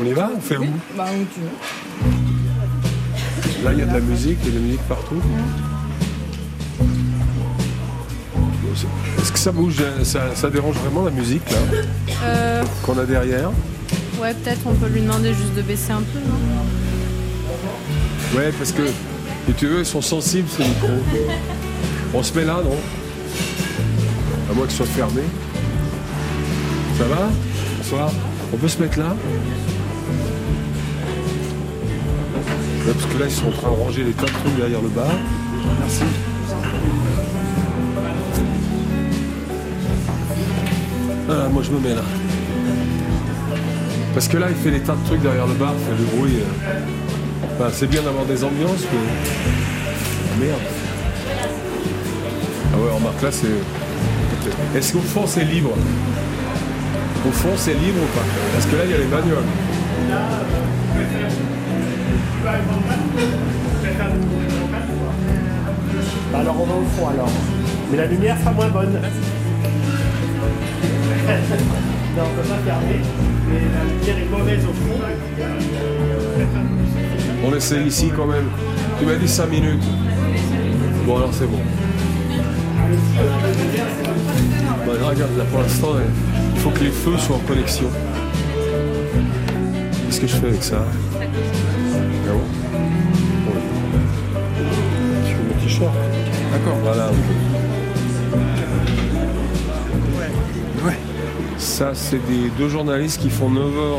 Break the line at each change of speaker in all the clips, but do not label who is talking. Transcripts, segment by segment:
On y va On fait où
Bah, où tu veux.
Là, il y a de la musique, il y a de la musique partout. Est-ce que ça bouge ça, ça dérange vraiment la musique là
Euh,
qu'on a derrière
ouais, peut-être on peut lui demander juste de baisser un peu, non
Ouais, parce que si tu veux, ils sont sensibles ces micros. On se met là, non À moins qu'ils soient fermés. Ça va Bonsoir. On peut se mettre là Parce que là, ils sont en train de ranger les tas de trucs derrière le bar. Merci. Ah, moi, je me mets là. Parce que là, il fait des tas de trucs derrière le bar, il fait du bruit. euh. C'est bien d'avoir des ambiances, mais. Merde. Ah ouais, remarque là, c'est. Est-ce qu'au fond, c'est libre? Au fond, c'est libre ou pas? Parce que là, il y a les bagnoles.
Bah alors on va au fond alors. Mais la lumière sera moins bonne. non, on peut pas fermer. Mais la lumière est mauvaise au fond.
On essaie ici quand même. Tu m'as dit 5 minutes. Bon, alors c'est bon. Bah, regarde, là pour l'instant, euh, il faut que les feux soient en connexion. Qu'est-ce que je fais avec ça? Ouais. Je fais mon t-shirt. D'accord, voilà. ok. Ça, c'est des deux journalistes qui font 9 heures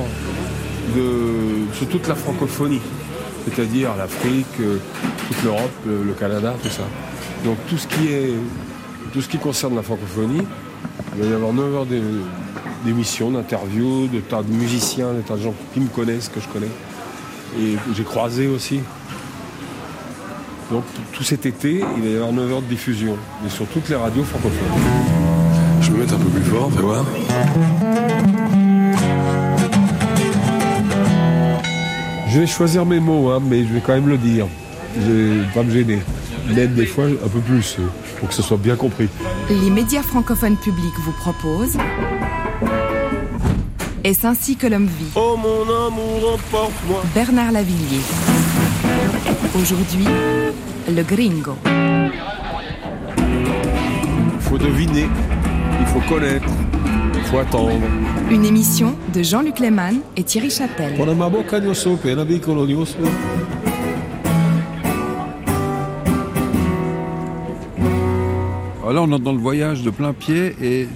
de, sur toute la francophonie, c'est-à-dire l'Afrique, euh, toute l'Europe, le, Canada, tout ça. Donc tout ce qui est, tout ce qui concerne la francophonie, il va y avoir 9 heures d'é- d'émissions, d'interviews, de tas de musiciens, de tas de gens qui me connaissent, que je connais, et j'ai croisé aussi. Donc tout- cet été, il va y avoir 9 heures de diffusion, et sur toutes les radios francophones. Je vais me mettre un peu plus fort, fais voir. Je vais choisir mes mots, hein, mais je vais quand même le dire. Je vais pas me gêner. Même des fois un peu plus, euh, pour que ce soit bien compris.
Les médias francophones publics vous proposent Est-ce ainsi que l'homme vit
Oh mon amour, emporte-moi.
Bernard Lavillier. Aujourd'hui, le gringo.
Il faut deviner, il faut connaître, il faut attendre.
Une émission de Jean-Luc Lehmann et Thierry
osso.
Alors là, on est dans le voyage de plein pied et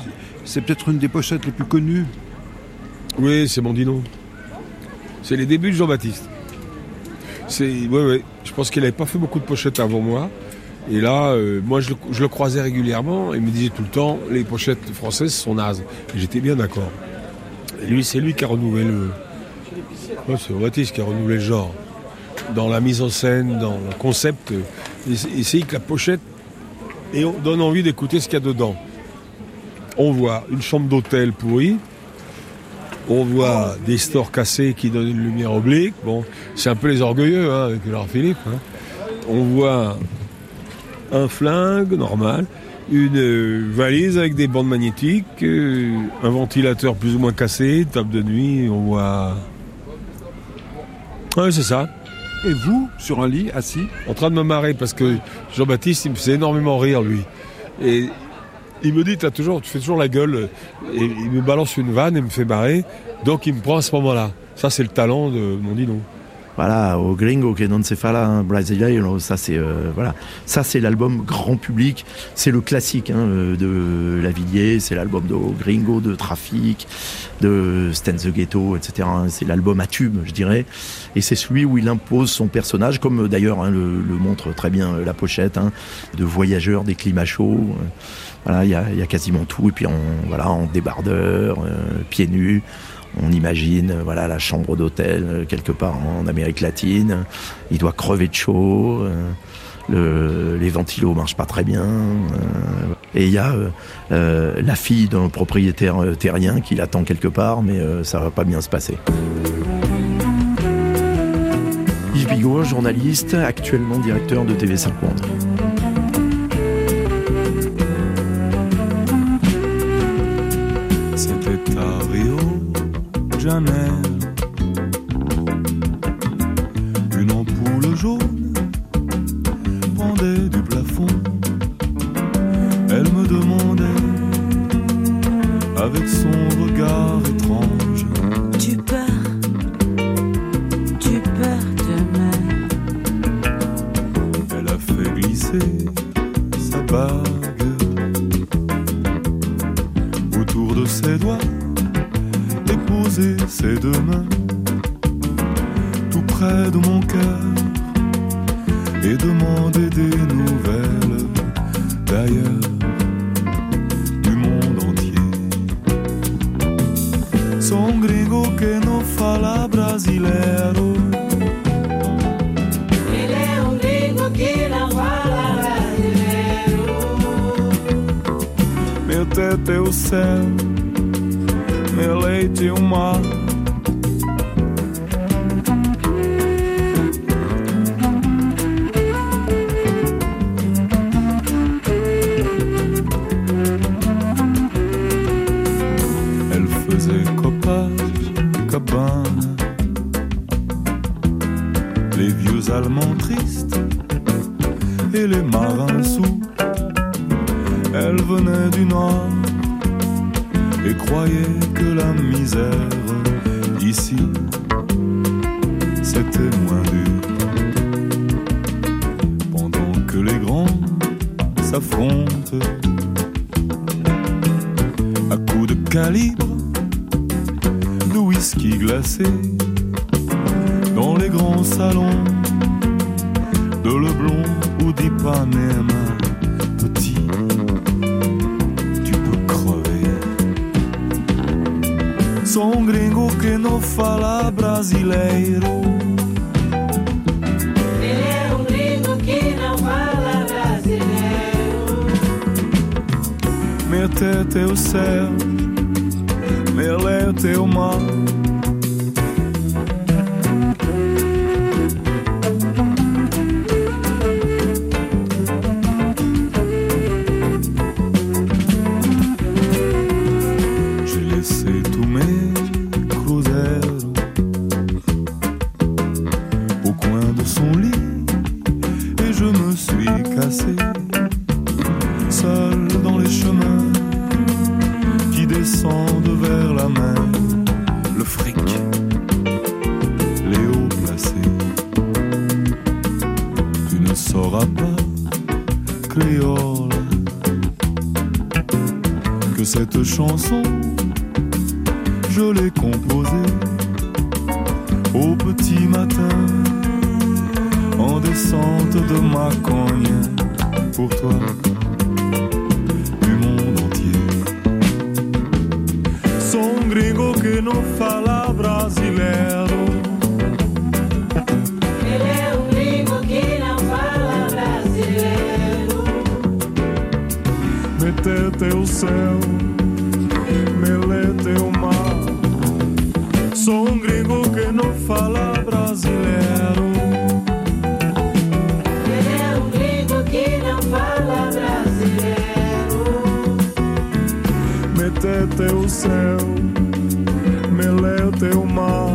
c'est peut-être une des pochettes les plus connues.
Oui, c'est mon dino. C'est les débuts de Jean-Baptiste. Ouais, ouais. Je pense qu'il n'avait pas fait beaucoup de pochettes avant moi. Et là, euh, moi, je le, croisais régulièrement. Et il me disait tout le temps, les pochettes françaises sont nazes. Et j'étais bien d'accord. Et lui, c'est lui qui a renouvelé le. C'est Jean-Baptiste qui a renouvelé le genre. Dans la mise en scène, dans le concept. Essayer que la pochette et on donne envie d'écouter ce qu'il y a dedans. On voit une chambre d'hôtel pourrie, on voit des stores cassés qui donnent une lumière oblique. Bon, c'est un peu les orgueilleux hein, avec leur Philippe. hein. On voit un flingue normal, une valise avec des bandes magnétiques, euh, un ventilateur plus ou moins cassé, table de nuit. On voit. Ouais, c'est ça.
Et vous, sur un lit, assis,
En train de me marrer parce que Jean-Baptiste, il me faisait énormément rire lui. Et il me dit, T'as toujours, tu fais toujours la gueule. Et il me balance une vanne et me fait marrer. Donc il me prend à ce moment-là. Ça, c'est le talent de mon dino.
Voilà, au Gringo que non se fala hein, brasileiro, ça c'est euh, voilà, ça c'est l'album grand public, c'est le classique hein, euh, de Lavillier, c'est l'album de Gringo, de Trafic, de Stan the Ghetto, etc. c'est l'album à tube, je dirais, et c'est celui où il impose son personnage, comme euh, d'ailleurs hein, le, le montre très bien euh, la pochette, hein, de voyageur des climats chauds. euh, voilà, il y a, quasiment tout, et puis on voilà en débardeur, euh, pieds nus. On imagine, euh, voilà, la chambre d'hôtel euh, quelque part en Amérique latine. Il doit crever de chaud. le- les ventilos marchent pas très bien. et il y a la fille d'un propriétaire terrien qui l'attend quelque part, mais ça va pas bien se passer. Yves Bigot, journaliste, actuellement directeur de TV5 Monde.
C'était à de whisky glacé dans les grands salons de Leblon ou d'Ipanema. Petit, tu peux crever. Son gringo que não fala brasileiro.
Ele é um gringo que não fala brasileiro.
É o céu, é o mar. J'ai Metete o céu, melete o mar. Sou um gringo que não fala brasileiro.
É um gringo que não fala brasileiro.
Metete o céu, melete o mar.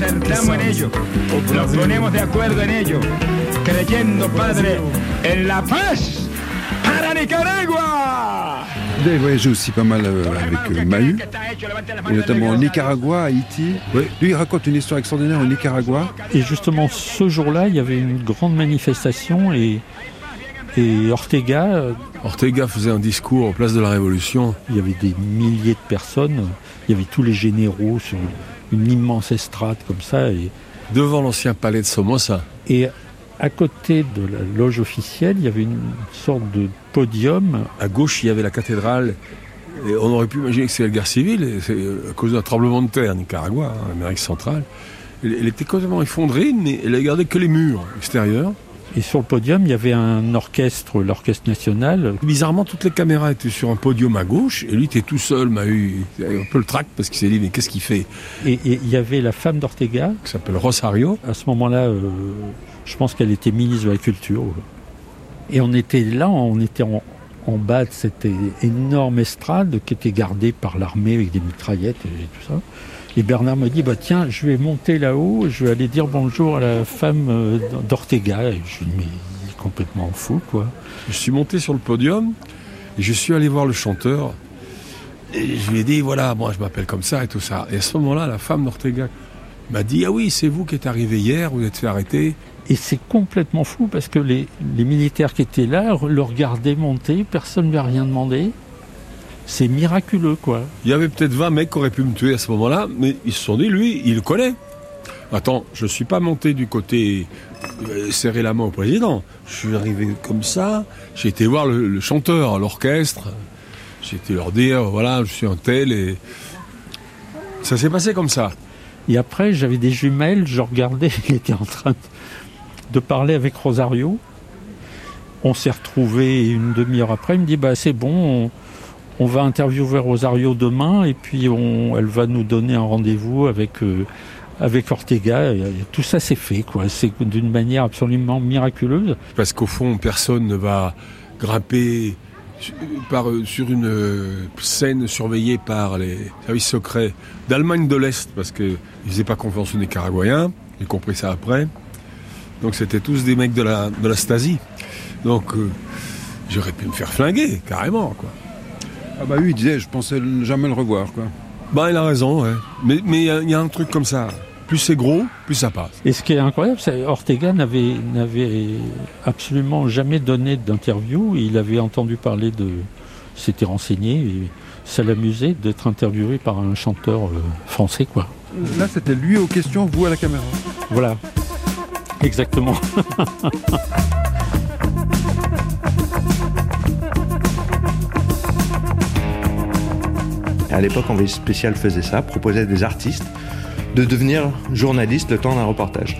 Nos concertamos en ello. Nos ponemos de acuerdo en ello. Creyendo, Padre, en la paz para Nicaragua.
Vous avez voyagé aussi pas mal euh, avec euh, Mahu, et notamment au Nicaragua, Haïti. Lui, il raconte une histoire extraordinaire au Nicaragua.
Et justement, ce jour-là, il y avait une grande manifestation et, et Ortega, euh,
Ortega faisait un discours en place de la Révolution.
il y avait des milliers de personnes, il y avait tous les généraux sur une immense estrade comme ça. Et,
devant l'ancien palais de Somoza.
et à côté de la loge officielle, il y avait une sorte de podium.
À gauche, il y avait la cathédrale. Et on aurait pu imaginer que c'est la guerre civile, c'est à cause d'un tremblement de terre, Nicaragua, hein, Amérique centrale. Elle, elle était complètement effondrée, mais elle a gardé que les murs extérieurs.
Et sur le podium, il y avait un orchestre, l'orchestre national.
Bizarrement, toutes les caméras étaient sur un podium à gauche, et lui était tout seul, m'a eu un peu le trac parce qu'il s'est dit mais qu'est-ce qu'il fait?
Et il y avait la femme d'Ortega.
Qui s'appelle Rosario.
À ce moment-là, euh, je pense qu'elle était ministre de la Culture. Et on était là, on était en, en bas de cette énorme estrade qui était gardée par l'armée avec des mitraillettes et tout ça. Et Bernard me dit, bah tiens, je vais monter là-haut, je vais aller dire bonjour à la femme euh, d'Ortega. Et je lui dis, mais il est complètement fou, quoi.
Je suis monté sur le podium, et je suis allé voir le chanteur, et je lui ai dit, voilà, moi je m'appelle comme ça et tout ça. Et à ce moment-là, la femme d'Ortega m'a dit, ah oui, c'est vous qui êtes arrivé hier, vous êtes fait arrêter.
Et c'est complètement fou parce que les, les militaires qui étaient là le regardaient monter, personne ne lui a rien demandé. C'est miraculeux, quoi.
Il y avait peut-être 20 mecs qui auraient pu me tuer à ce moment-là, mais ils se sont dit, lui, il le connaît. Attends, je ne suis pas monté du côté euh, serrer la main au président. Je suis arrivé comme ça. J'ai été voir le, le chanteur, l'orchestre. J'ai été leur dire, voilà, je suis un tel et ça s'est passé comme ça.
Et après, j'avais des jumelles, je regardais, il était en train de, de parler avec Rosario. On s'est retrouvés une demi-heure après, il me dit, bah c'est bon, on, on va interviewer Rosario demain et puis elle va nous donner un rendez-vous avec, euh, Ortega. Et, tout ça c'est fait, quoi. C'est d'une manière absolument miraculeuse.
Parce qu'au fond, personne ne va grimper par, sur une euh, scène surveillée par les services secrets d'Allemagne de l'Est, parce qu'ils ne faisaient pas confiance aux Nicaraguayens, j'ai compris ça après. Donc c'était tous des mecs de la, de Stasi. Donc euh, j'aurais pu me faire flinguer, carrément, quoi.
Ah bah oui, il disait, je pensais jamais le revoir, quoi.
Bah il a raison, ouais. Mais mais il y a- il y, a un truc comme ça. Plus c'est gros, plus ça passe.
Et ce qui est incroyable, c'est Ortega n'avait n'avait absolument jamais donné d'interview. Il avait entendu parler de, s'était renseigné et ça l'amusait d'être interviewé par un chanteur euh, français, quoi.
Là, c'était lui aux questions, vous à la caméra.
Voilà, exactement.
À l'époque, Envoyé spécial faisait ça, proposait à des artistes de devenir journaliste le temps d'un reportage.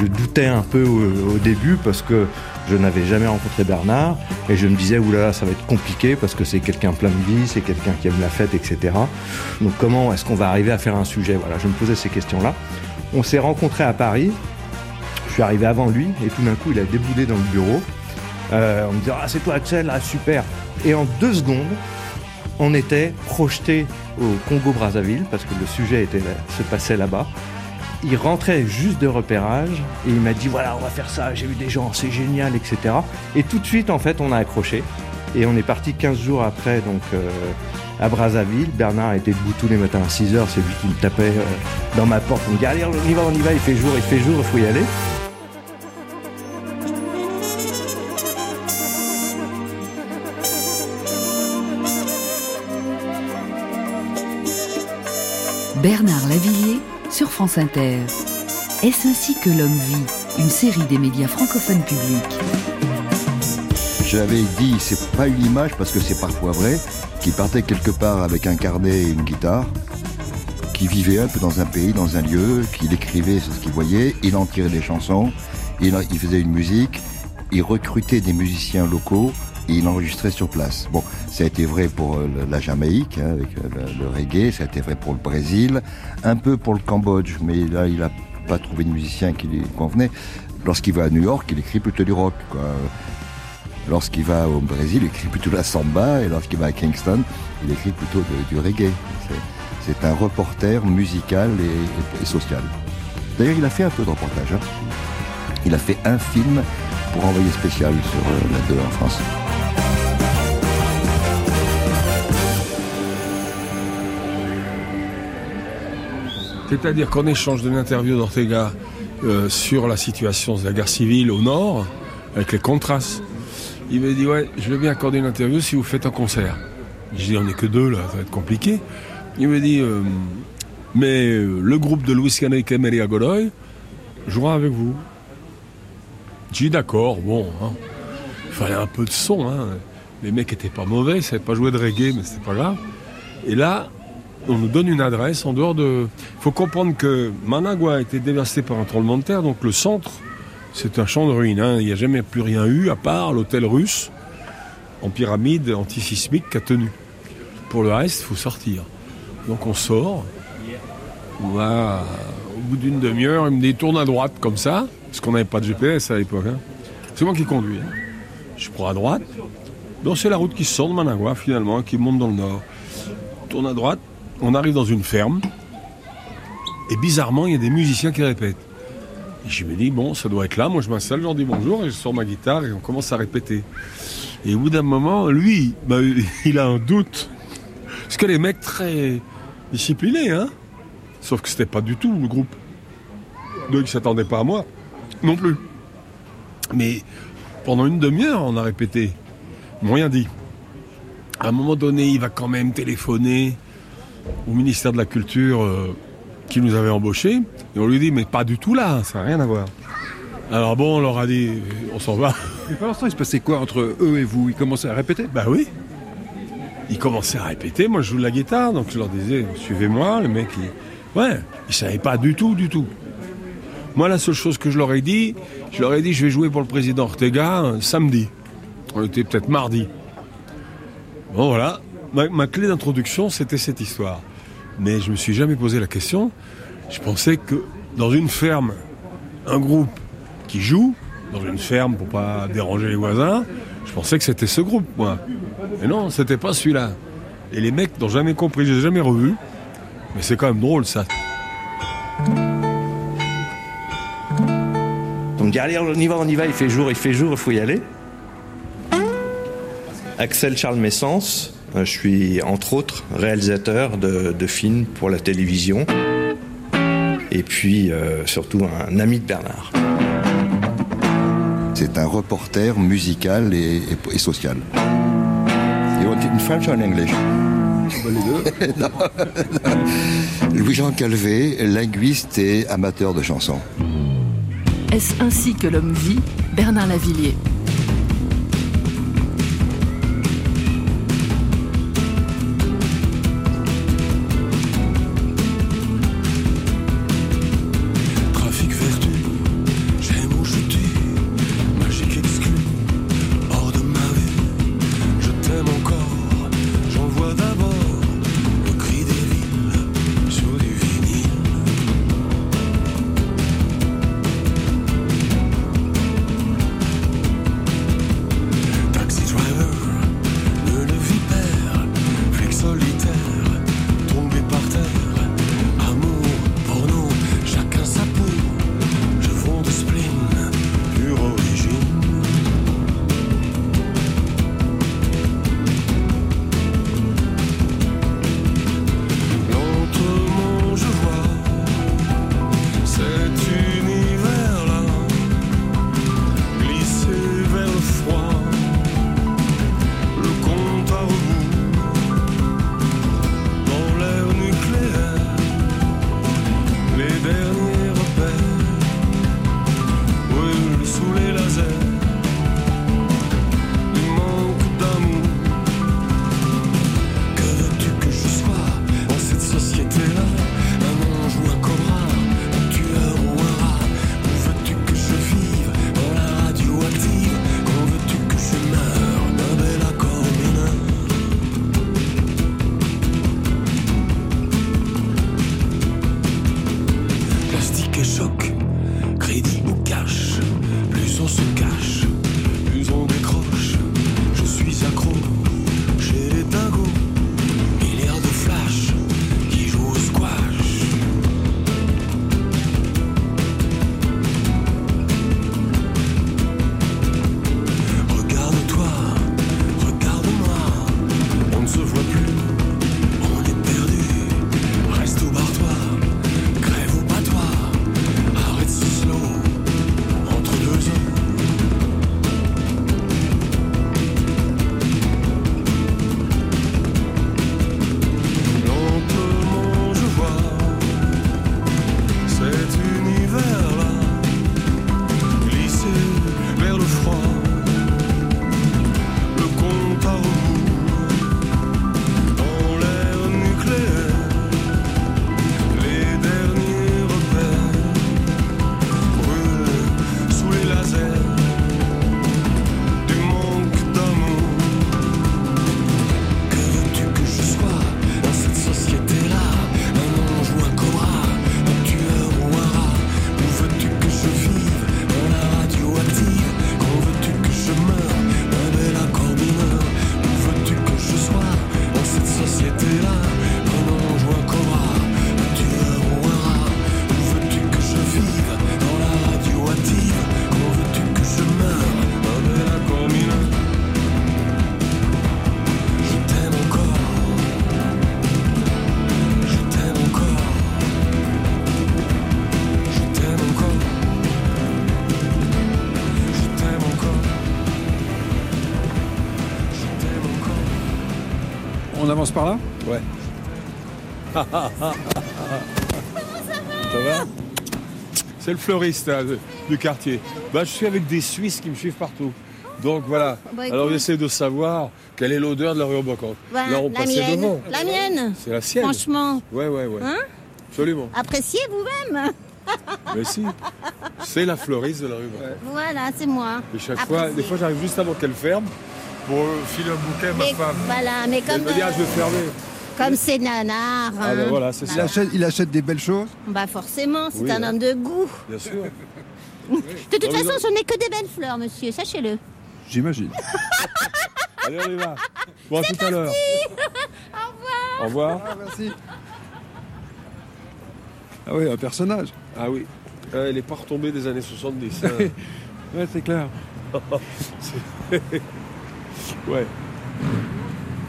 Je doutais un peu au, début parce que je n'avais jamais rencontré Bernard et je me disais oulala ça va être compliqué parce que c'est quelqu'un plein de vie, c'est quelqu'un qui aime la fête, etc. Donc comment est-ce qu'on va arriver à faire un sujet? Voilà, je me posais ces questions-là. On s'est rencontrés à Paris. Je suis arrivé avant lui et tout d'un coup il a déboulé dans le bureau. Euh, on me disait ah c'est toi Axel, ah super. Et en deux secondes, on était projeté au Congo-Brazzaville parce que le sujet se passait là-bas. Il rentrait juste de repérage et il m'a dit voilà on va faire ça, j'ai vu des gens, c'est génial, etc. Et tout de suite en fait on a accroché et on est parti 15 jours après donc euh, à Brazzaville. Bernard était debout tous les matins à 6 heures, c'est lui qui me tapait euh, dans ma porte, il me dit allez on y va, on y va, il fait jour, il fait jour, il faut y aller.
Sur France Inter. Est-ce ainsi que l'homme vit Une série des médias francophones publics.
J'avais dit, c'est pas une image parce que c'est parfois vrai, qu'il partait quelque part avec un carnet et une guitare, qui vivait un peu dans un pays, dans un lieu, qu'il écrivait ce qu'il voyait, il en tirait des chansons, il faisait une musique, il recrutait des musiciens locaux il enregistrait sur place. Bon, ça a été vrai pour euh, la Jamaïque, hein, avec euh, le, reggae, ça a été vrai pour le Brésil, un peu pour le Cambodge, mais là, il a pas trouvé de musicien qui lui convenait. Lorsqu'il va à New York, il écrit plutôt du rock. Lorsqu'il va au Brésil, il écrit plutôt la samba, et lorsqu'il va à Kingston, il écrit plutôt de- du reggae. C'est- un reporter musical et social. D'ailleurs, il a fait un peu de reportage. hein. Il a fait un film pour envoyer spécial sur euh, la 2 en France.
C'est-à-dire qu'en échange d'une interview d'Ortega euh, sur la situation de la guerre civile au nord, avec les contrastes, il m'a dit Ouais, je veux bien accorder une interview si vous faites un concert. Je dis On n'est que deux là, ça va être compliqué. Il me dit euh, Mais euh, le groupe de Luis et Maria Godoy jouera avec vous. J'ai dit D'accord, bon, hein. il fallait un peu de son. hein. Les mecs étaient pas mauvais, ils savaient pas jouer de reggae, mais c'était pas grave. Et là, on nous donne une adresse en dehors de. Il faut comprendre que Managua a été dévasté par un tremblement de terre, donc le centre C'est un champ de ruines. hein. Il n'y a jamais plus rien eu à part l'hôtel russe en pyramide antisismique qui a tenu. Pour le reste, il faut sortir. Donc on sort. Au bout d'une demi-heure, il me dit tourne à droite comme ça, parce qu'on n'avait pas de GPS à l'époque. hein. C'est moi qui conduis. hein. Je prends à droite. Donc c'est la route qui sort de Managua finalement, qui monte dans le nord. Tourne à droite, on arrive dans une ferme. Et bizarrement, il y a des musiciens qui répètent. Et je me dis, bon, ça doit être là. Moi, je m'installe, je leur dis bonjour, et je sors ma guitare, et on commence à répéter. Et au bout d'un moment, lui, bah, il a un doute. Parce que les mecs très disciplinés, hein. Sauf que c'était pas du tout le groupe. Donc, ils s'attendaient pas à moi. Non plus. Mais pendant une demi-heure, on a répété. Rien dit. À un moment donné, il va quand même téléphoner au ministère de la Culture euh, qui nous avait embauchés. Et on lui dit, mais pas du tout là, ça n'a rien à voir. Alors bon, on leur a dit, on s'en va.
Mais pour l'instant, il se passait quoi entre eux et vous? Ils commençaient à répéter?
Bah oui. Ils commençaient à répéter, moi je joue de la guitare, donc je leur disais, suivez-moi, les mecs, ils... ouais, ils savaient pas du tout, du tout. Moi, la seule chose que je leur ai dit, je leur ai dit, je vais jouer pour le président Ortega euh, samedi. On était peut-être mardi. Bon, voilà. Ma, clé d'introduction, c'était cette histoire. Mais je me suis jamais posé la question. Je pensais que dans une ferme, un groupe qui joue, dans une ferme pour pas déranger les voisins, je pensais que c'était ce groupe, moi. Mais non, c'était pas celui-là. Et les mecs n'ont jamais compris, je les ai jamais revus. Mais c'est quand même drôle, ça.
Donc allez, on y va, on y va, il fait jour, il fait jour, il faut y aller. Axel Charles Messens, euh, je suis entre autres réalisateur de, de films pour la télévision et puis euh, surtout un ami de Bernard.
C'est un reporter musical et, et- et social. You want it in French or in English? Non. Louis-Jean Calvé, linguiste et amateur de chansons.
Est-ce ainsi que l'homme vit Bernard Lavillier?
On avance par là
Ouais. ça va C'est le fleuriste de- du quartier. Bah, je suis avec des Suisses qui me suivent partout. Donc voilà.
Bah,
Alors
écoute.
j'essaie de savoir quelle est l'odeur de la rue Robocop.
Bah,
Là, on
la
passait
mienne.
devant.
La mienne.
C'est la sienne.
Franchement.
Ouais, ouais, ouais.
Hein
Absolument.
Appréciez vous-même.
Mais si. C'est la fleuriste de la rue Robocop.
Voilà, c'est moi.
Et chaque fois, des fois, j'arrive juste avant qu'elle ferme pour euh, filer un bouquet à ma
Mais
femme.
voilà, mais comme,
elle me dit, ah, je vais
euh,
fermer.
comme c'est nanar.
Ah, ben
hein.
voilà, c'est
il
ça.
achète, il achète des belles choses
Bah forcément, c'est
Oui,
un
hein.
homme de goût.
Bien sûr.
De toute façon, je n'ai que des belles fleurs, monsieur, sachez-le.
J'imagine.
Allez, on y va. Bon, à tout à l'heure. Au revoir.
Ah, merci. Ah oui, un personnage.
Ah oui. Euh, elle n'est pas retombée des années 70. hein.
Ouais, c'est clair.
Ouais.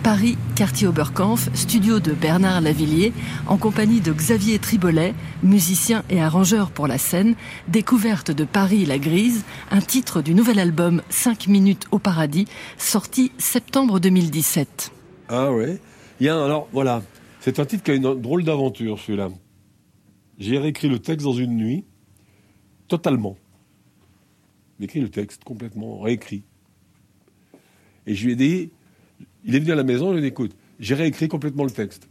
Paris, quartier Oberkampf, studio de Bernard Lavillier, en compagnie de Xavier Tribolet, musicien et arrangeur pour la scène, découverte de Paris la Grise, un titre du nouvel album 5 minutes au paradis, sorti septembre 2017.
Ah ouais. Il y a un- alors voilà, c'est un titre qui a une drôle d'aventure celui-là. J'ai réécrit le texte dans une nuit, totalement. J'ai écrit le texte complètement réécrit. Et je lui ai dit, il est venu à la maison, je lui ai dit, écoute, j'ai réécrit complètement le texte.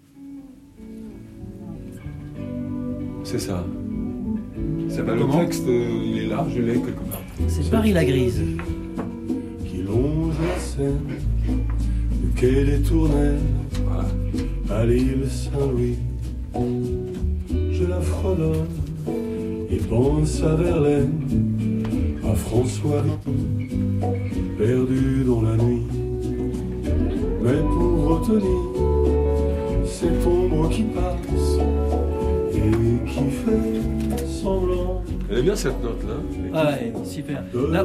C'est ça. C'est bah, le texte, euh, il est là, je l'ai quelque part.
C'est Paris la grise.
qui longe la Seine, du quai des Tournelles à l'île Saint-Louis. Je la fredonne et pense à Verlaine, à François perdu dans la nuit. Mais pour retenir cette ombre qui passe et qui fait semblant
Elle est bien cette note-là.
Ah ouais, super. Là,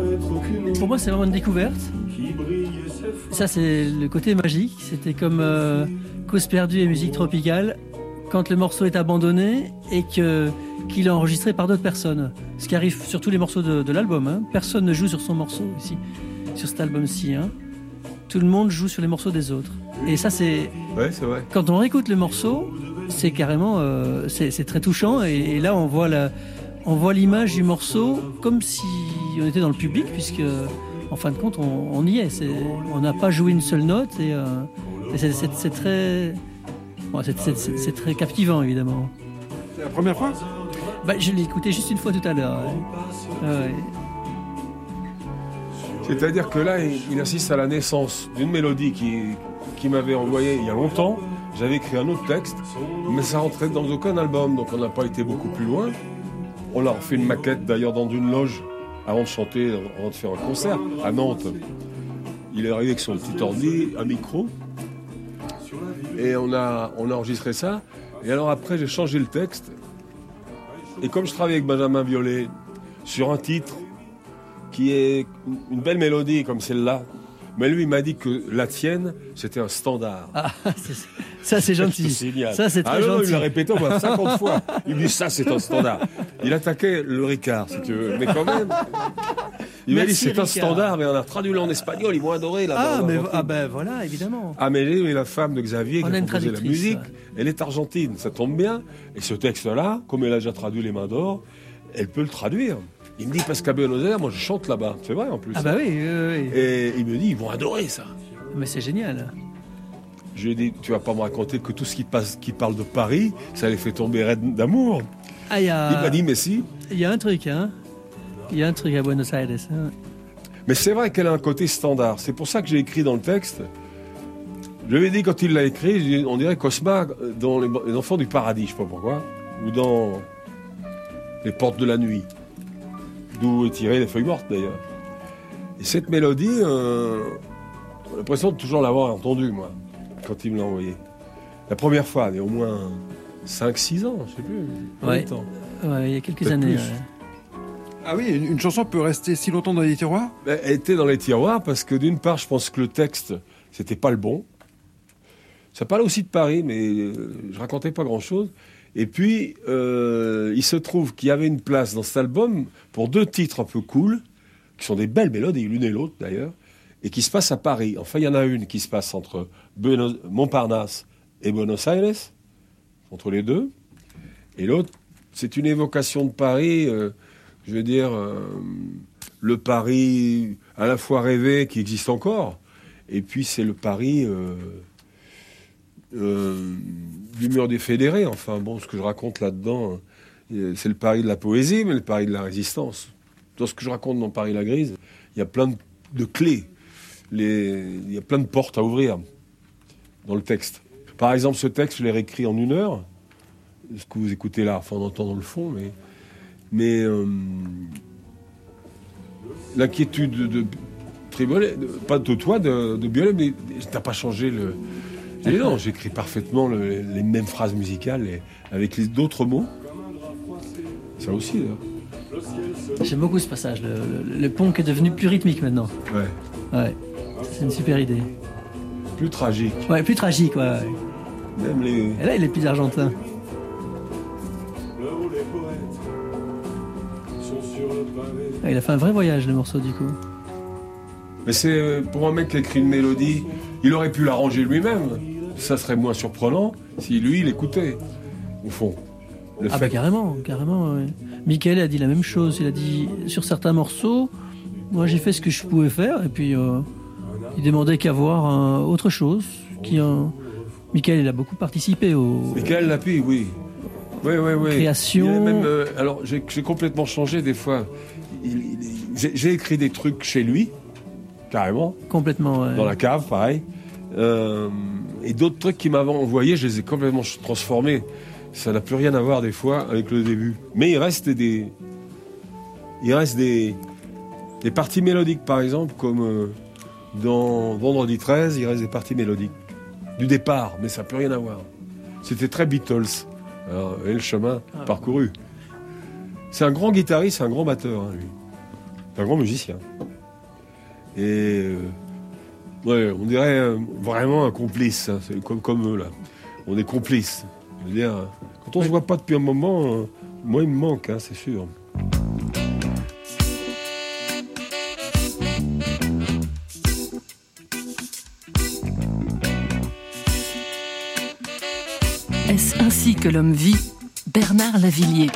pour moi, c'est vraiment une découverte. Ça, c'est le côté magique. C'était comme euh, Cause perdue et musique tropicale. Quand le morceau est abandonné et que qu'il est enregistré par d'autres personnes. Ce qui arrive sur tous les morceaux de, de l'album. hein. Personne ne joue sur son morceau ici, sur cet album-ci. hein. Tout le monde joue sur les morceaux des autres. Et ça, c'est
Ouais, c'est vrai.
quand on réécoute le morceau, c'est carrément, euh, c'est très touchant. Et, et là, on voit la, on voit l'image du morceau comme si on était dans le public, puisque en fin de compte, on, on y est. On n'a pas joué une seule note et, euh, et c'est- très, bon, c'est très captivant, évidemment.
C'est la première fois?
Bah, je l'ai écouté juste une fois tout à l'heure. ouais. Ouais.
C'est-à-dire que là, il, assiste à la naissance d'une mélodie qui, qui m'avait envoyé il y a longtemps. J'avais écrit un autre texte, mais ça rentrait dans aucun album, donc on n'a pas été beaucoup plus loin. On a refait une maquette d'ailleurs dans une loge avant de chanter, avant de faire un concert à Nantes. Il est arrivé avec son petit ordi, un micro, et on a, on a enregistré ça. Et alors après, j'ai changé le texte. Et comme je travaille avec Benjamin Violet sur un titre qui est une belle mélodie comme celle-là. Mais lui, il m'a dit que la tienne, c'était un standard.
Ah, ça, c'est gentil.
Génial.
Ça, c'est très
ah non,
gentil.
il l'a répété au moins 50 fois. Il me dit ça, c'est un standard. Il attaquait le Ricard, si tu veux. Mais quand même. Il m'a dit c'est un standard, mais on a traduit en espagnol, ils m'ont adoré là
Ah, mais ah ben voilà, évidemment.
Amélie, mais la femme de Xavier,
On
qui
a
composé la musique, elle est argentine, ça tombe bien. Et ce texte-là, comme elle a déjà traduit Les Mains d'Or, elle peut le traduire. Il me dit, parce qu'à Buenos Aires, moi je chante là-bas. C'est vrai en plus.
Ah bah oui, oui, oui.
Et il me dit, ils vont adorer ça.
Mais c'est génial.
Je lui ai dit, tu vas pas me raconter que tout ce qui, passe, qui parle de Paris, ça les fait tomber raide d'amour.
Ah, il y a...
Il m'a dit, mais si.
Il y a un truc, hein. Il y a un truc à Buenos Aires. hein.
Mais c'est vrai qu'elle a un côté standard. C'est pour ça que j'ai écrit dans le texte. Je lui ai dit quand il l'a écrit, on dirait Cosma euh, dans les, les Enfants du Paradis, je sais pas pourquoi, ou dans Les Portes de la Nuit, d'où est tirée Les Feuilles Mortes d'ailleurs. Et cette mélodie, euh, j'ai l'impression de toujours l'avoir entendue, moi, quand il me l'a envoyée. La première fois, il y a au moins 5-6 ans, je sais plus. combien de
Ouais.
temps
Ouais, il y a quelques années.
plus.
ouais.
Ah oui, une, une chanson peut rester si longtemps dans les tiroirs?
Ben, Elle était dans les tiroirs parce que d'une part, je pense que le texte, c'était pas le bon. Ça parlait aussi de Paris, mais euh, je racontais pas grand-chose. Et puis, euh, il se trouve qu'il y avait une place dans cet album pour deux titres un peu cool, qui sont des belles mélodies, l'une et l'autre d'ailleurs. et qui se passe à Paris. Enfin, il y en a une qui se passe entre Montparnasse et Buenos Aires, entre les deux. Et l'autre, c'est une évocation de Paris, euh, je veux dire, euh, le Paris à la fois rêvé qui existe encore, et puis c'est le Paris mur des fédérés. Enfin, bon, ce que je raconte là-dedans, euh, c'est le Paris de la poésie, mais le Paris de la résistance. Dans ce que je raconte dans Paris la Grise, il y a plein de, clés, il y a plein de portes à ouvrir dans le texte. Par exemple, ce texte, je l'ai réécrit en une heure. Ce que vous écoutez là, enfin, on entend dans le fond, mais, mais euh, l'inquiétude de, de- pas de toi, de, de Biolay, mais t'as pas changé le. Non, j'écris parfaitement le- les mêmes phrases musicales et avec d'autres mots. Ça aussi, là.
J'aime beaucoup ce passage. Le, le, qui est devenu plus rythmique maintenant.
Ouais.
Ouais. C'est une super idée.
Plus tragique.
Ouais, plus tragique, ouais. ouais.
Même les.
Et là, il est plus argentin. Ah, il a fait un vrai voyage, le morceau, du coup.
Mais c'est euh, pour un mec qui a écrit une mélodie, il aurait pu l'arranger lui-même. Ça serait moins surprenant si lui, il écoutait, au fond. Le
Ah
fait-
bah carrément, carrément. Ouais. Michael a dit la même chose. Il a dit sur certains morceaux, moi j'ai fait ce que je pouvais faire et puis euh, il demandait qu'à voir euh, autre chose. Qui, euh, Michael il a beaucoup participé au.
Michael Lapi, oui. Oui, oui, oui.
Création.
Même, euh, alors, j'ai complètement changé des fois. J'ai écrit des trucs chez lui, carrément,
Complètement. ouais.
dans la cave, pareil. Euh, et d'autres trucs qu'il m'avait envoyés, je les ai complètement transformés. Ça n'a plus rien à voir des fois avec le début. Mais il reste des, il reste des, des parties mélodiques, par exemple, comme euh, dans Vendredi 13, il reste des parties mélodiques du départ, mais ça n'a plus rien à voir. C'était très Beatles. Alors, et le chemin parcouru. C'est un grand guitariste, un grand batteur, hein, lui. C'est un grand musicien. Et euh, ouais, on dirait euh, vraiment un complice, hein, c'est comme, comme eux là. On est complices. Je veux dire, euh, quand on se voit pas depuis un moment, euh, moi il me manque, hein, c'est sûr.
Est-ce ainsi que l'homme vit Bernard Lavillier?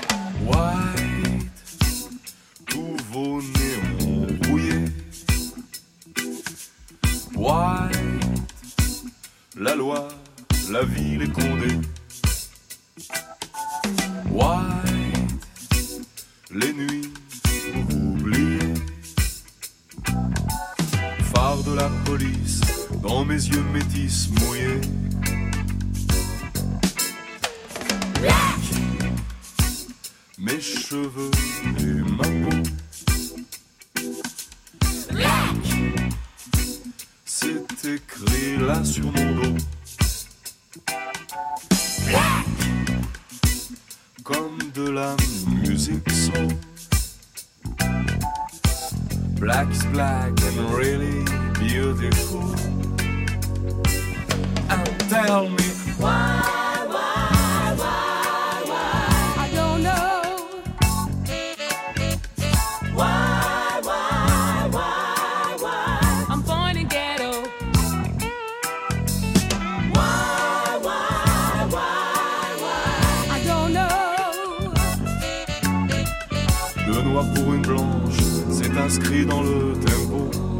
C'est inscrit dans le tempo.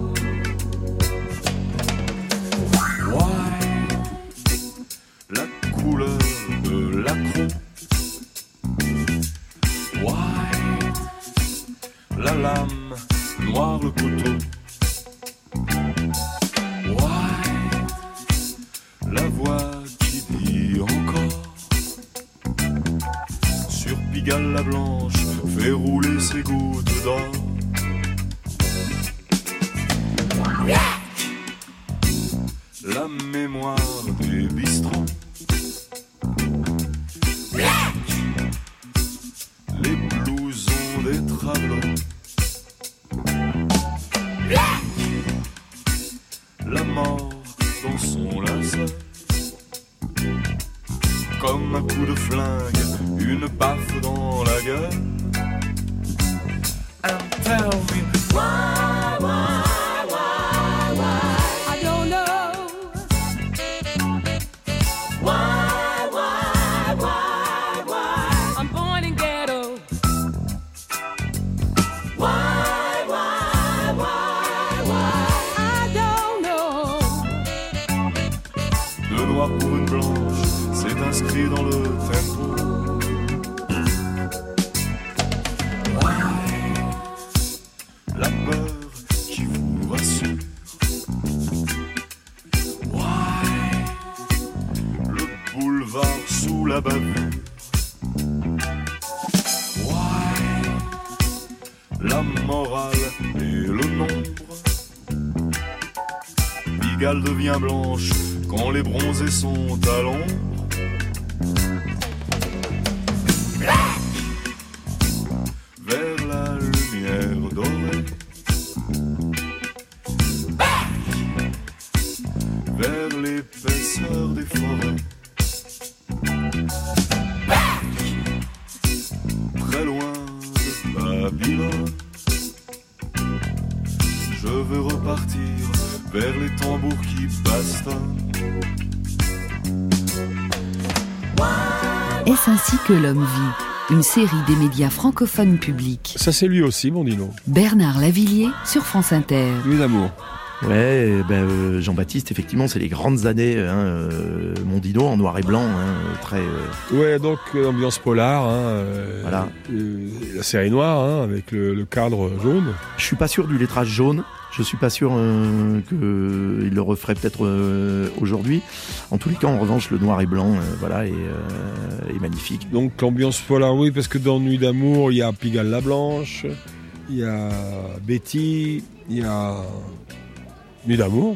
Pigalle
devient blanche quand les bronzés sont à.
Une série des médias francophones publics.
Ça, c'est lui aussi, mon Dino.
Bernard Lavillier sur France Inter.
Nuit d'amour.
Ouais, ben, euh, Jean-Baptiste, effectivement, c'est les grandes années. Hein, euh, Mondino en noir et blanc, hein, très. euh,
Ouais, donc euh, ambiance polar. hein, euh,
Voilà.
euh, la série noire, hein, avec le, le cadre jaune.
Je suis pas sûr du lettrage jaune. Je suis pas sûr euh, qu'il le referait peut-être euh, aujourd'hui. En tous les cas, en revanche, le noir et blanc, euh, voilà, est, euh, est magnifique.
Donc l'ambiance polar, oui, parce que dans Nuit d'amour, il y a Pigalle la Blanche, il y a Betty, il y a Nuit d'amour.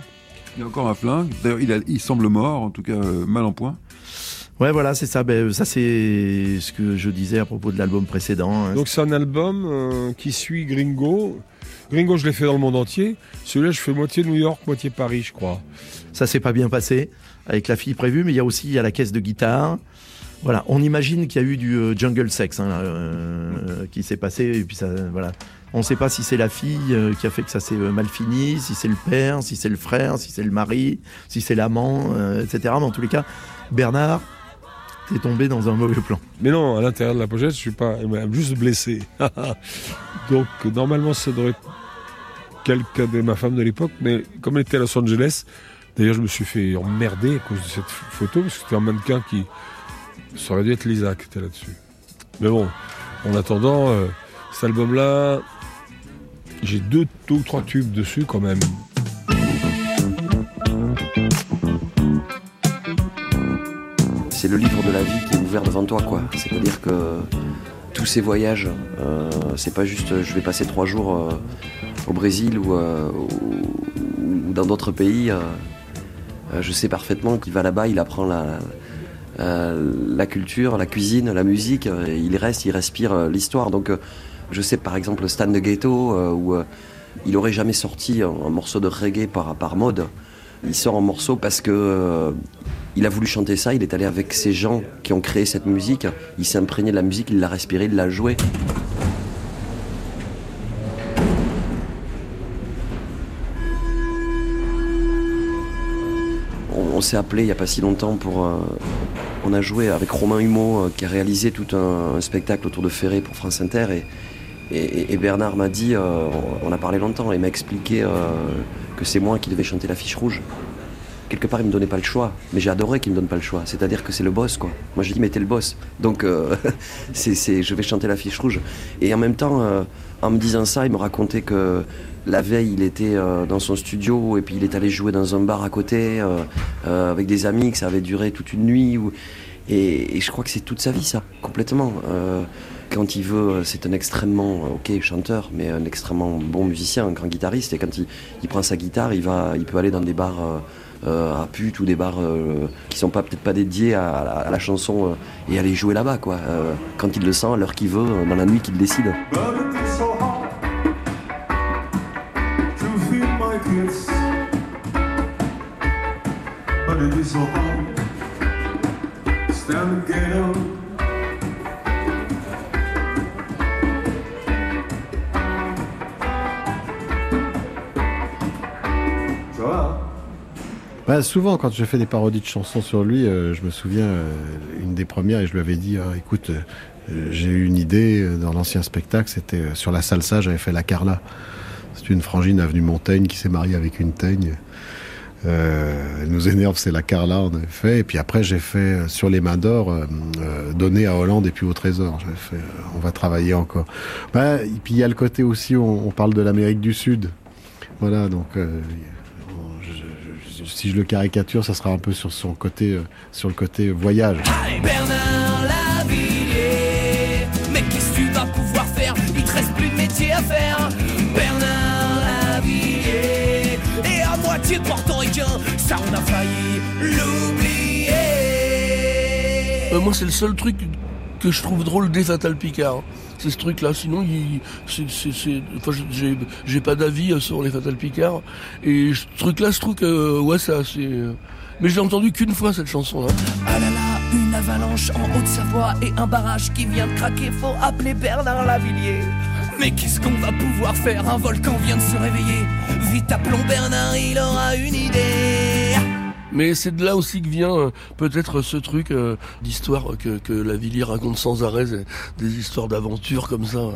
Il y a encore un flingue. D'ailleurs, il, semble mort, en tout cas euh, mal en point.
Ouais, voilà, c'est ça. Ben, ça, c'est ce que je disais à propos de l'album précédent. hein.
Donc c'est un album euh, qui suit Gringo. Gringo, je l'ai fait dans le monde entier. Celui-là, je fais moitié New York, moitié Paris, je crois.
Ça s'est pas bien passé avec la fille prévue, mais il y a aussi y a la caisse de guitare. Voilà, on imagine qu'il y a eu du euh, jungle sex hein, euh, qui s'est passé et puis ça, voilà. On ne sait pas si c'est la fille euh, qui a fait que ça s'est mal fini, si c'est le père, si c'est le frère, si c'est le mari, si c'est l'amant, etc. Mais en tous les cas, Bernard est tombé dans un mauvais plan.
Mais non, à l'intérieur de la pochette, je suis pas, juste blessé. Donc normalement, ça devrait être quelqu'un de ma femme de l'époque, mais comme elle était à Los Angeles, d'ailleurs, je me suis fait emmerder à cause de cette photo parce que c'était un mannequin qui, ça aurait dû être Lisa qui était là-dessus. Mais bon, en attendant, euh, cet album-là, j'ai deux ou trois tubes dessus quand même.
C'est le livre de la vie qui est ouvert devant toi. C'est-à-dire que tous ces voyages, euh, c'est pas juste je vais passer trois jours euh, au Brésil ou, euh, ou- dans d'autres pays. je sais parfaitement qu'il va là-bas, il apprend la, culture, la cuisine, la musique. il reste, il respire l'histoire. Donc, je sais par exemple Stan de Ghetto, où il aurait jamais sorti un, morceau de reggae par mode. Il sort un morceau parce que euh, il a voulu chanter ça. Il est allé avec ces gens qui ont créé cette musique. Il s'est imprégné de la musique, il l'a respiré, il l'a joué. On, s'est appelé il n'y a pas si longtemps pour. euh, on a joué avec Romain Humeau euh, qui a réalisé tout un, spectacle autour de Ferré pour France Inter et- Bernard m'a dit, euh, on a parlé longtemps, et m'a expliqué euh, que c'est moi qui devais chanter l'affiche rouge. Quelque part, il me donnait pas le choix, mais j'ai adoré qu'il me donne pas le choix. C'est-à-dire que c'est le boss, quoi. Moi, je dis, mais t'es le boss. Donc, euh, je vais chanter l'affiche rouge. Et en même temps, en me disant ça, il me racontait que la veille, il était dans son studio et puis il est allé jouer dans un bar à côté avec des amis, que ça avait duré toute une nuit. et je crois que c'est toute sa vie, ça, complètement. Euh, quand il veut, c'est un extrêmement, euh, ok, chanteur, mais un extrêmement bon musicien, un grand guitariste. Et quand il, prend sa guitare, il, va, il peut aller dans des bars euh, euh, à pute ou des bars euh, qui sont peut-être pas dédiés à, la, chanson euh, et aller jouer là-bas, quoi. Euh, quand il le sent, à l'heure qu'il veut, euh, dans la nuit qu'il décide.
Bah, souvent, quand je fais des parodies de chansons sur lui, euh, je me souviens, euh, une des premières, et je lui avais dit, Ah, écoute, euh, j'ai eu une idée dans l'ancien spectacle, c'était sur la salsa, j'avais fait la Carla. C'est une frangine avenue Montaigne qui s'est mariée avec une teigne. Elle nous énerve, c'est la Carla, avait fait. Et puis après, j'ai fait sur les mains d'or, donner à Hollande et puis au Trésor. J'ai fait, on va travailler encore. Bah, et puis il y a le côté aussi, on, on parle de l'Amérique du Sud. Voilà, donc euh, on- je- je- si je le caricature, ça sera un peu sur son côté, euh, sur le côté voyage.
Bernard Lavillier, mais qu'est-ce que tu vas pouvoir faire? Il te reste plus de métier à faire. Bernard Lavillier, et à moitié portoricain, ça on a failli l'oublier.
Euh, moi, c'est le seul truc que je trouve drôle des Fatal Picard. C'est ce truc-là. Sinon, il, c'est, enfin, j'ai, j'ai pas d'avis euh, sur les Fatal Picard. Et ce truc-là, je trouve que, ouais, ça, c'est. euh, Mais je l'ai entendu qu'une fois cette chanson-là.
Ah là là, une avalanche en Haute-Savoie et un barrage qui vient de craquer, faut appeler Bernard Lavillier. Mais qu'est-ce qu'on va pouvoir faire? Un volcan vient de se réveiller. Vite appelons Bernard, il aura une idée.
Mais c'est de là aussi que vient euh, peut-être ce truc euh, d'histoire que, que la Villiers raconte sans arrêt, des histoires d'aventure comme ça.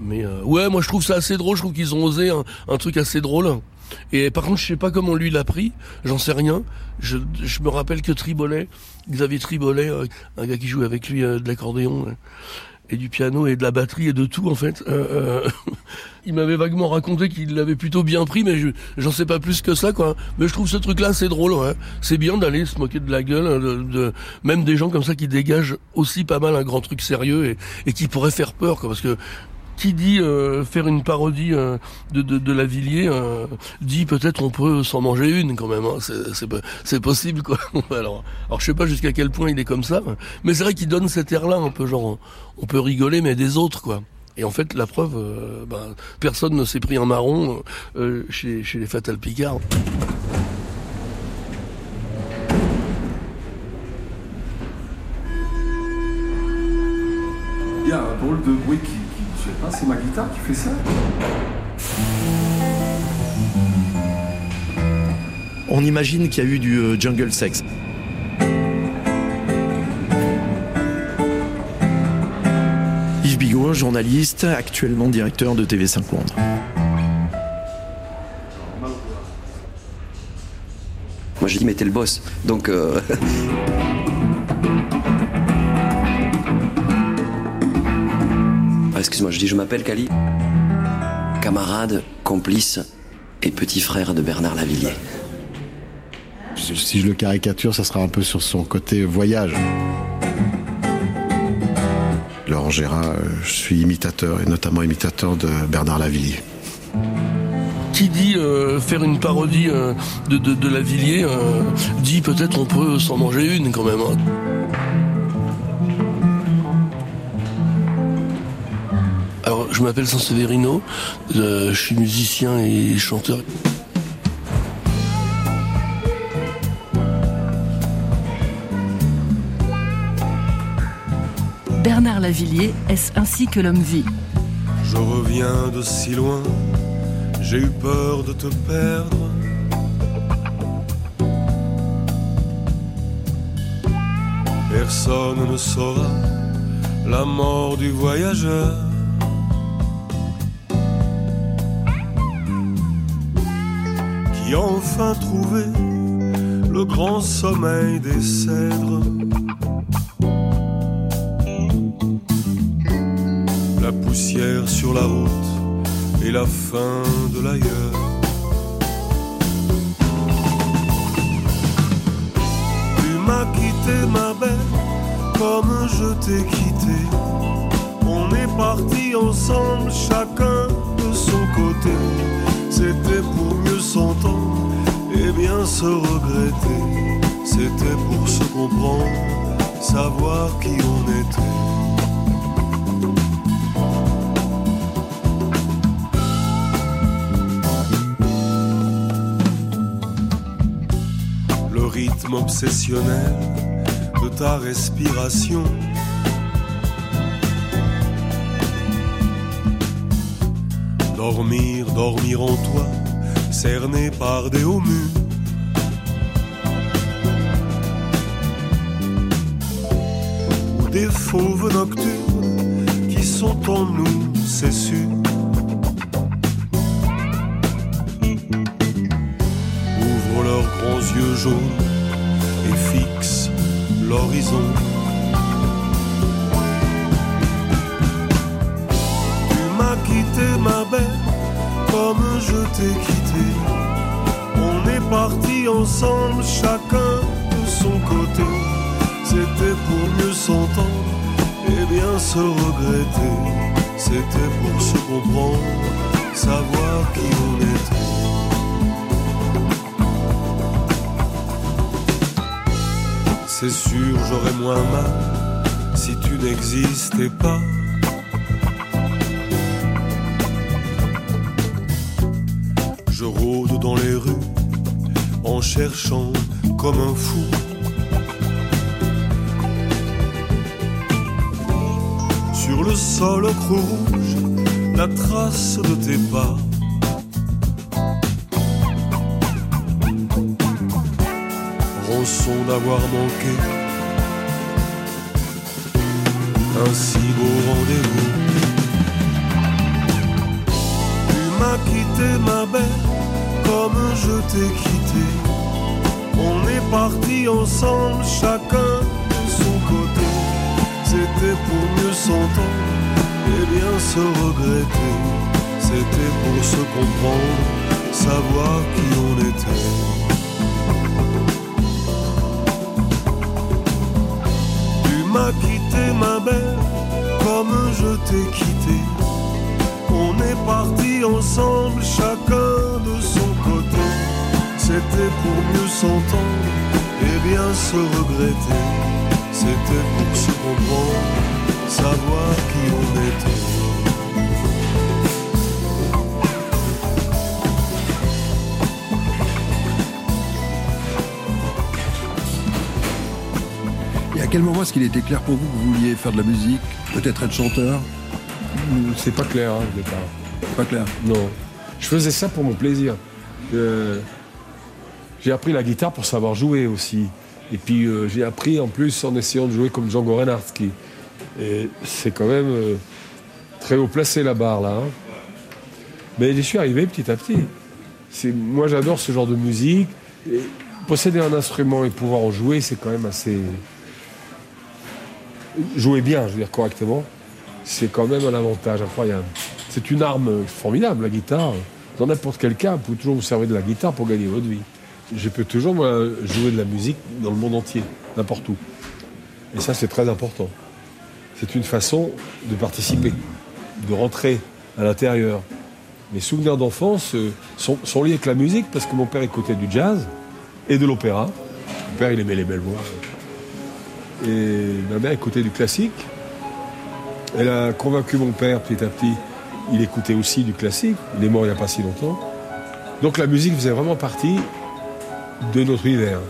Mais euh, ouais, moi je trouve ça assez drôle, je trouve qu'ils ont osé un, un truc assez drôle. Et par contre, je sais pas comment lui l'a pris, j'en sais rien. Je, je me rappelle que Tribolet, Xavier Tribolet, un gars qui joue avec lui de l'accordéon et du piano et de la batterie et de tout en fait. euh, euh, il m'avait vaguement raconté qu'il l'avait plutôt bien pris, mais je- j'en sais pas plus que ça, quoi. Mais je trouve ce truc-là assez drôle, ouais. C'est bien d'aller se moquer de la gueule, hein, de, même des gens comme ça qui dégagent aussi pas mal un grand truc sérieux et, et qui pourraient faire peur, quoi. Parce que qui dit euh, faire une parodie euh, de, de, de euh, dit peut-être on peut s'en manger une quand même. Hein. C'est, possible quoi. alors, alors je sais pas jusqu'à quel point il est comme ça, mais c'est vrai qu'il donne cet air-là un peu genre on peut rigoler mais des autres quoi. Et en fait la preuve, ben, personne ne s'est pris un marron chez, chez les Fatal Picard.
Il y a un drôle de bruit je sais pas, c'est ma guitare qui fait ça.
On imagine qu'il y a eu du euh, jungle sex. Yves Bigot, journaliste, actuellement directeur de TV5 Londres.
Moi je dis mais t'es le boss. Donc euh, excuse-moi, je dis je m'appelle Cali. Camarade, complice et petit frère de Bernard Lavillier.
Si je le caricature, ça sera un peu sur son côté voyage. Laurent Gérard, euh, je suis imitateur, et notamment imitateur de Bernard Lavillier.
Qui dit euh, faire une parodie euh, de, de, de la Villiers euh, dit peut-être on peut s'en manger une quand même. hein. Je m'appelle Sanseverino, euh, je suis musicien et chanteur.
Bernard Lavillier, est-ce ainsi que l'homme vit?
Je reviens de si loin, j'ai eu peur de te perdre. Personne ne saura la mort du voyageur. Enfin trouvé le grand sommeil des cèdres. la poussière sur la route et la fin de l'ailleurs. Tu m'as quitté ma belle comme je t'ai quitté. On est parti ensemble, chacun de son côté. C'était pour mieux s'entendre se regretter. C'était pour se comprendre, savoir qui on était. le rythme obsessionnel de ta respiration. Dormir, dormir en toi, cerné par des hauts murs. Fauves nocturnes qui sont en nous, c'est sûr. Ouvre yeux jaunes et fixe l'horizon. Tu m'as quitté ma belle comme je t'ai quitté. On est parti ensemble, chacun de son côté. Se regretter. C'était pour se comprendre, savoir qui on était. C'est sûr, j'aurais moins mal si tu n'existais pas. Je rôde dans les rues en cherchant comme un fou. Le sol ocre rouge, la trace de tes pas. Rançon d'avoir manqué un si beau rendez-vous. Tu m'as quitté ma belle comme je t'ai quitté. On est parti ensemble, chacun. C'était pour mieux s'entendre et bien se regretter. C'était pour se comprendre, savoir qui on était. Tu m'as quitté ma belle comme je t'ai quitté. On est parti ensemble, chacun de son côté. C'était pour mieux s'entendre et bien se regretter. C'était pour se comprendre, savoir qui on était.
Et à quel moment est-ce qu'il était clair pour vous que vous vouliez faire de la musique, peut-être être chanteur
C'est pas clair hein, au départ.
Pas clair
Non. Je faisais ça pour mon plaisir. Euh, j'ai appris la guitare pour savoir jouer aussi. Et puis euh, j'ai appris en plus en essayant de jouer comme Django Reinhardt. Qui, c'est quand même euh, très haut placé la barre là. hein. Mais j'y suis arrivé petit à petit. Moi j'adore ce genre de musique. Posséder un instrument et pouvoir en jouer, c'est quand même assez. Jouer bien, je veux dire correctement, c'est quand même un avantage incroyable. C'est une arme formidable, la guitare. Dans n'importe quel cas, vous pouvez toujours vous servir de la guitare pour gagner votre vie. Je peux toujours moi, jouer de la musique dans le monde entier, n'importe où. Et ça, c'est très important. C'est une façon de participer, de rentrer à l'intérieur. Mes souvenirs d'enfance euh, sont, sont liés avec la musique parce que mon père écoutait du jazz et de l'opéra. Mon père, il aimait les belles voix. Et ma mère écoutait du classique. Elle a convaincu mon père petit à petit. Il écoutait aussi du classique. Il est mort il n'y a pas si longtemps. Donc la musique faisait vraiment partie de notre univers.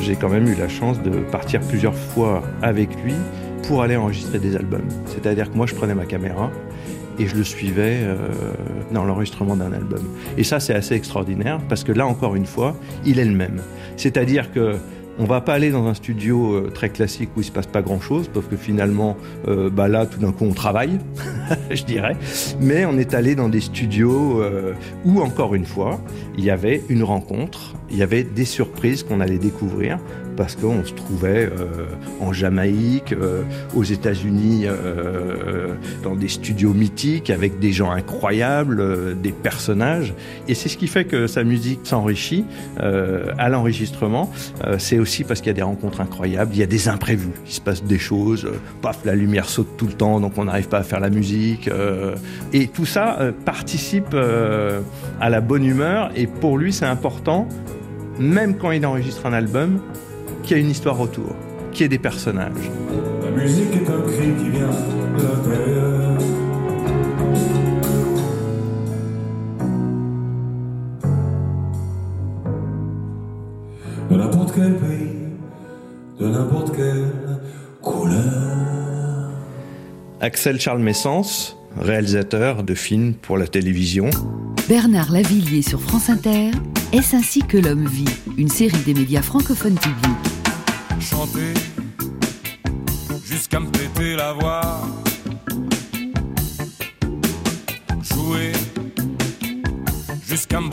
J'ai quand même eu la chance de partir plusieurs fois avec lui pour aller enregistrer des albums. C'est-à-dire que moi, je prenais ma caméra et je le suivais euh, dans l'enregistrement d'un album. Et ça, c'est assez extraordinaire parce que là, encore une fois, il est le même. C'est-à-dire que on va pas aller dans un studio euh, très classique où il se passe pas grand-chose, parce que finalement, euh, bah là, tout d'un coup, on travaille, je dirais. Mais on est allé dans des studios euh, où, encore une fois, il y avait une rencontre, il y avait des surprises qu'on allait découvrir, parce qu'on se trouvait euh, en Jamaïque, euh, aux États-Unis, euh, dans des studios mythiques avec des gens incroyables, des personnages. Et c'est ce qui fait que sa musique s'enrichit à l'enregistrement. C'est aussi parce qu'il y a des rencontres incroyables, il y a des imprévus, il se passe des choses. paf, la lumière saute tout le temps, donc on n'arrive pas à faire la musique. et tout ça participe à la bonne humeur. Et pour lui, c'est important, même quand il enregistre un album, qu'il y ait une histoire autour, qu'il y ait des personnages.
La musique est un cri qui vient de l'intérieur. De n'importe quel pays, de n'importe quelle couleur.
Axel Charles Messens, réalisateur de films pour la télévision.
Bernard Lavillier sur France Inter, Est-ce ainsi que l'homme vit? Une série des médias francophones publics.
Chanter jusqu'à me d'avoir joué jusqu'à me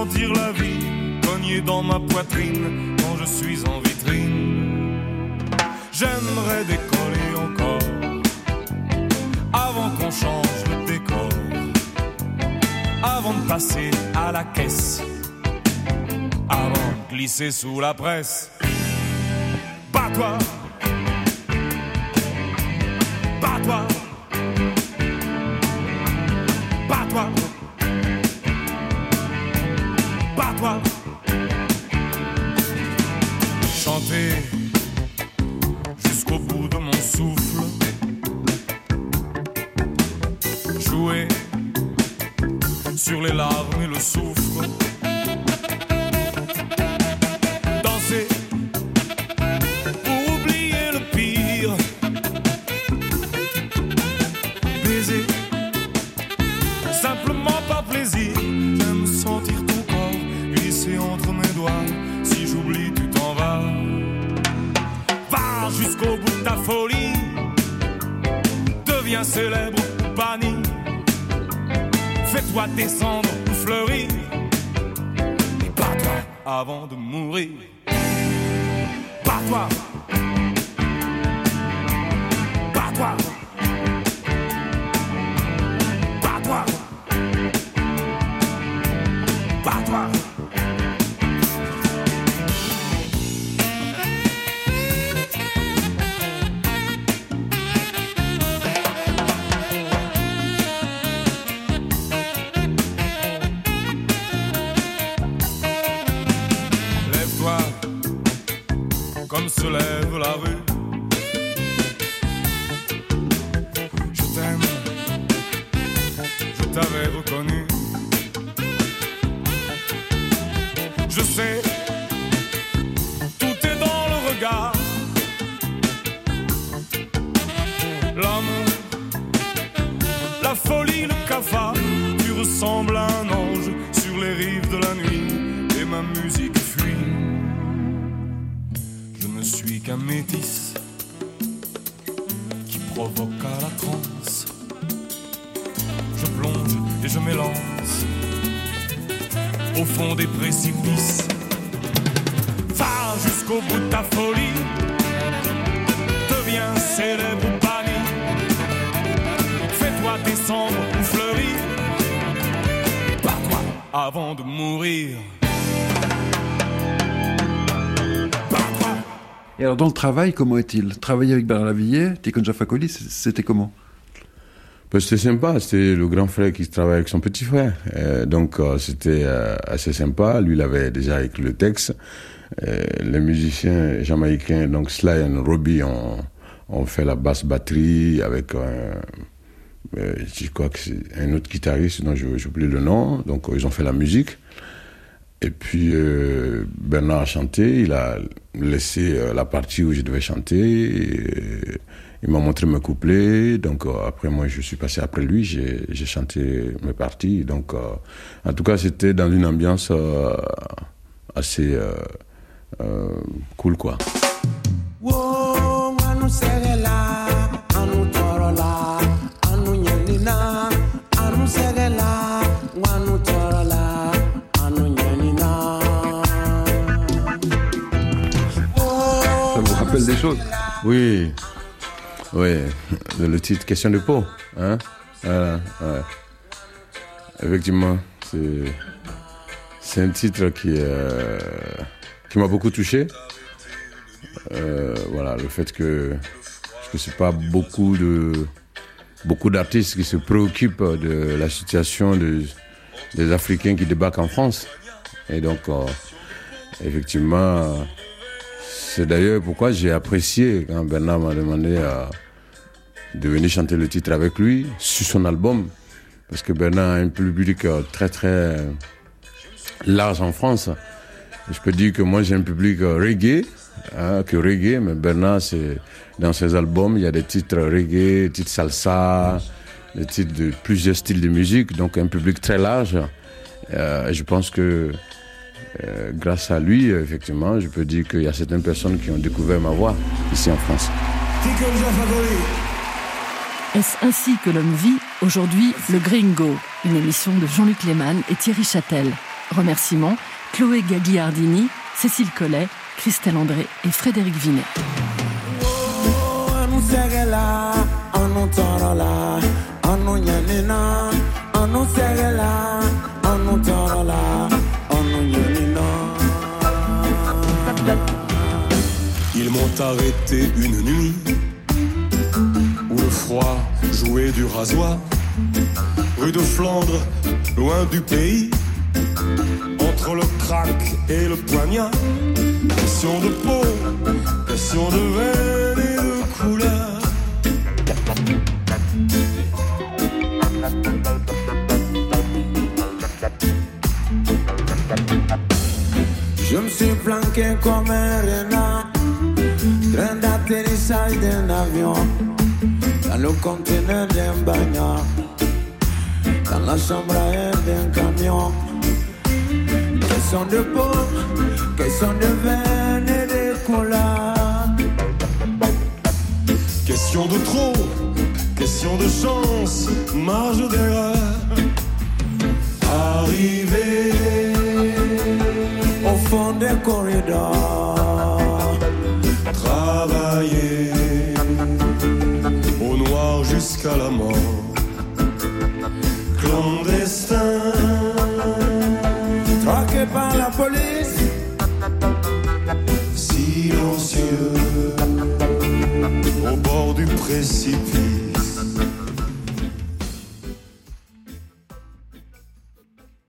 sentir la vie cogner dans ma poitrine quand je suis en vitrine. J'aimerais décoller encore avant qu'on change le décor, avant de passer à la caisse, avant de glisser sous la presse. Pas toi, se lève la rue. Et
alors, dans le travail, comment est-il? Travailler avec Bernard Lavillier, Tikon Jafakoli, c'était comment?
Ben, c'était sympa, c'était le grand frère qui travaillait avec son petit frère. Euh, donc euh, c'était euh, assez sympa. Lui, il avait déjà écrit le texte. Les musiciens jamaïcains, donc Sly et Robbie, ont, ont fait la basse batterie avec je crois un autre guitariste dont je j'oublie le nom. Donc ils ont fait la musique. Et puis Bernard a chanté, il a laissé euh, la partie où je devais chanter. il m'a montré mes couplets, donc euh, après moi je suis passé après lui, j'ai chanté mes parties. Donc euh, en tout cas c'était dans une ambiance euh, assez euh, euh, cool quoi. Oui, oui, le titre Question de peau. Hein? Effectivement, c'est, un titre qui, euh, qui m'a beaucoup touché. Euh, voilà, le fait que, que c'est pas beaucoup d'artistes qui se préoccupent de la situation de- des Africains qui débarquent en France. Et donc, euh, effectivement, c'est d'ailleurs pourquoi j'ai apprécié quand Bernard m'a demandé de venir chanter le titre avec lui sur son album. Parce que Bernard a un public euh, très très large en France. Je peux dire que moi j'ai un public euh, reggae, hein, que reggae, mais Bernard, dans ses albums, il y a des titres reggae, des titres salsa, des titres de plusieurs styles de musique, donc un public très large. Euh, je pense que euh, grâce à lui, effectivement, je peux dire qu'il y a certaines personnes qui ont découvert ma voix ici en France.
Est-ce ainsi que l'homme vit Aujourd'hui, le Gringo, une émission de Jean-Luc Lehmann et Thierry Châtel. Remerciements Chloé Gagliardini, Cécile Collet, Christelle André et Frédéric Vinet.
Arrêté une nuit où le froid jouait du rasoir. Rue de Flandre, loin du pays, entre le crack et le poignard. Question de peau, question de veine et de couleur.
Je me suis planqué comme un renard, train d'atterrissage d'un avion, dans le conteneur d'un bagnard, dans la chambre à air d'un camion. Question de peau, question de veine et de couleur.
Question de trop, question de chance, marge d'erreur. Arrivé
au fond des corridors.
Jusqu'à la mort. Clandestin,
Traqué par la police,
silencieux, au bord du précipice.